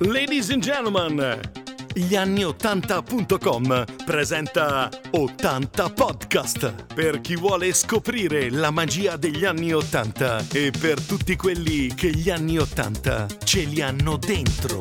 Ladies and gentlemen, gli anni 80.com presenta 80 Podcast per chi vuole scoprire la magia degli anni 80 e per tutti quelli che gli anni 80 ce li hanno dentro.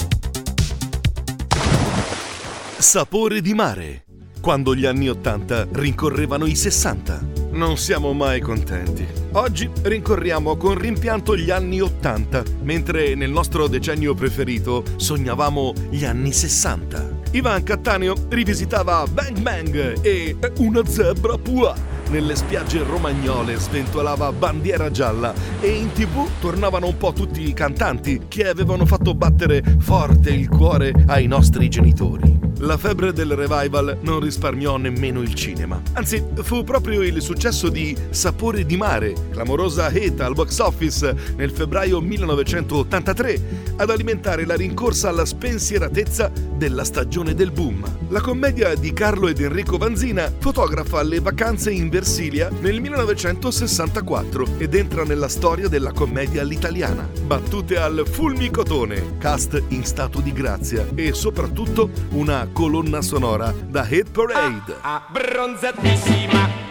Sapore di mare. Quando gli anni 80 rincorrevano i 60. Non siamo mai contenti. Oggi rincorriamo con rimpianto gli anni 80, mentre nel nostro decennio preferito sognavamo gli anni 60. Ivan Cattaneo rivisitava Bang Bang e una zebra pua. Nelle spiagge romagnole sventolava bandiera gialla e in tv tornavano un po' tutti i cantanti che avevano fatto battere forte il cuore ai nostri genitori. La febbre del revival non risparmiò nemmeno il cinema. Anzi, fu proprio il successo di Sapore di mare, clamorosa hit al box office nel febbraio 1983, ad alimentare la rincorsa alla spensieratezza della stagione del boom. La commedia di Carlo ed Enrico Vanzina fotografa le vacanze in Versilia nel 1964 ed entra nella storia della commedia all'italiana. Battute al fulmicotone, cast in stato di grazia e soprattutto una colonna sonora da Hit Parade. Ah, bronzatissima.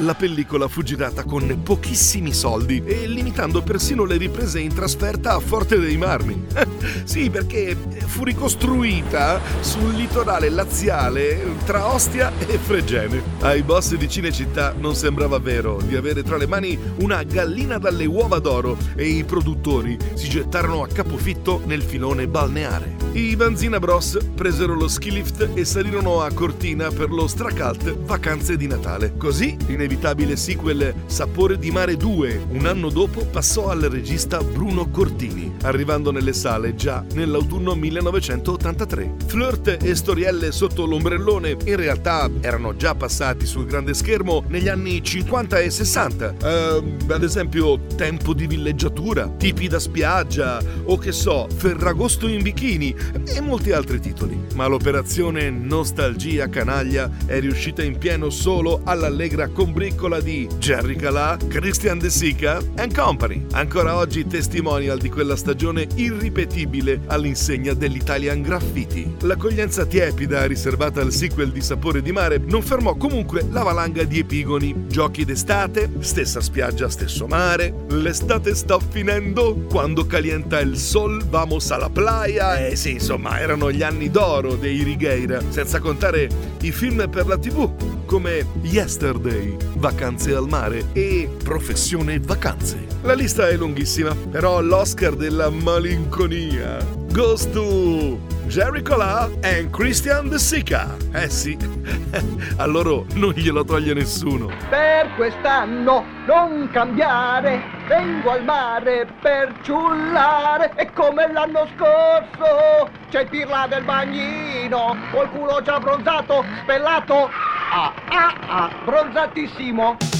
La pellicola fu girata con pochissimi soldi e limitando persino le riprese in trasferta a Forte dei Marmi. sì, perché fu ricostruita sul litorale laziale tra Ostia e Fregene. Ai boss di Cinecittà non sembrava vero di avere tra le mani una gallina dalle uova d'oro e i produttori si gettarono a capofitto nel filone balneare. I Vanzina Bros presero lo ski lift e salirono a Cortina per lo stracalt Vacanze di Natale. Così, l'inevitabile sequel Sapore di Mare 2, un anno dopo, passò al regista Bruno Cortini, arrivando nelle sale già nell'autunno 1983. Flirt e storielle sotto l'ombrellone in realtà erano già passati sul grande schermo negli anni 50 e 60. Ehm, ad esempio, Tempo di villeggiatura, Tipi da spiaggia o che so, Ferragosto in bikini e molti altri titoli. Ma l'operazione Nostalgia Canaglia è riuscita in pieno solo all'allegra combriccola di Jerry Calà, Christian De Sica and Company. Ancora oggi testimonial di quella stagione irripetibile all'insegna dell'Italian Graffiti. L'accoglienza tiepida riservata al sequel di Sapore di Mare non fermò comunque la valanga di epigoni. Giochi d'estate, stessa spiaggia, stesso mare, l'estate sta finendo, quando calienta il sol vamos alla playa. Eh sì, insomma, erano gli anni d'oro dei Righeira, senza contare i film per la tv come Yesterday, Vacanze al mare e Professione Vacanze. La lista è lunghissima, però l'Oscar della malinconia goes to Jerry Colà e Christian De Sica. Eh sì, a loro non glielo toglie nessuno. Per quest'anno non cambiare, vengo al mare per ciullare e come l'anno scorso c'è Pirla del bagnino, col culo già bronzato, spellato, ah ah ah, bronzatissimo.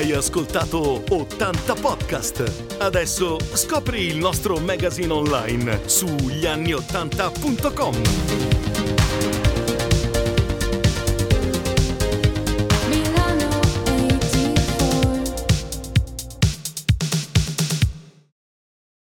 Hai ascoltato 80 podcast. Adesso scopri il nostro magazine online su glianni80.com.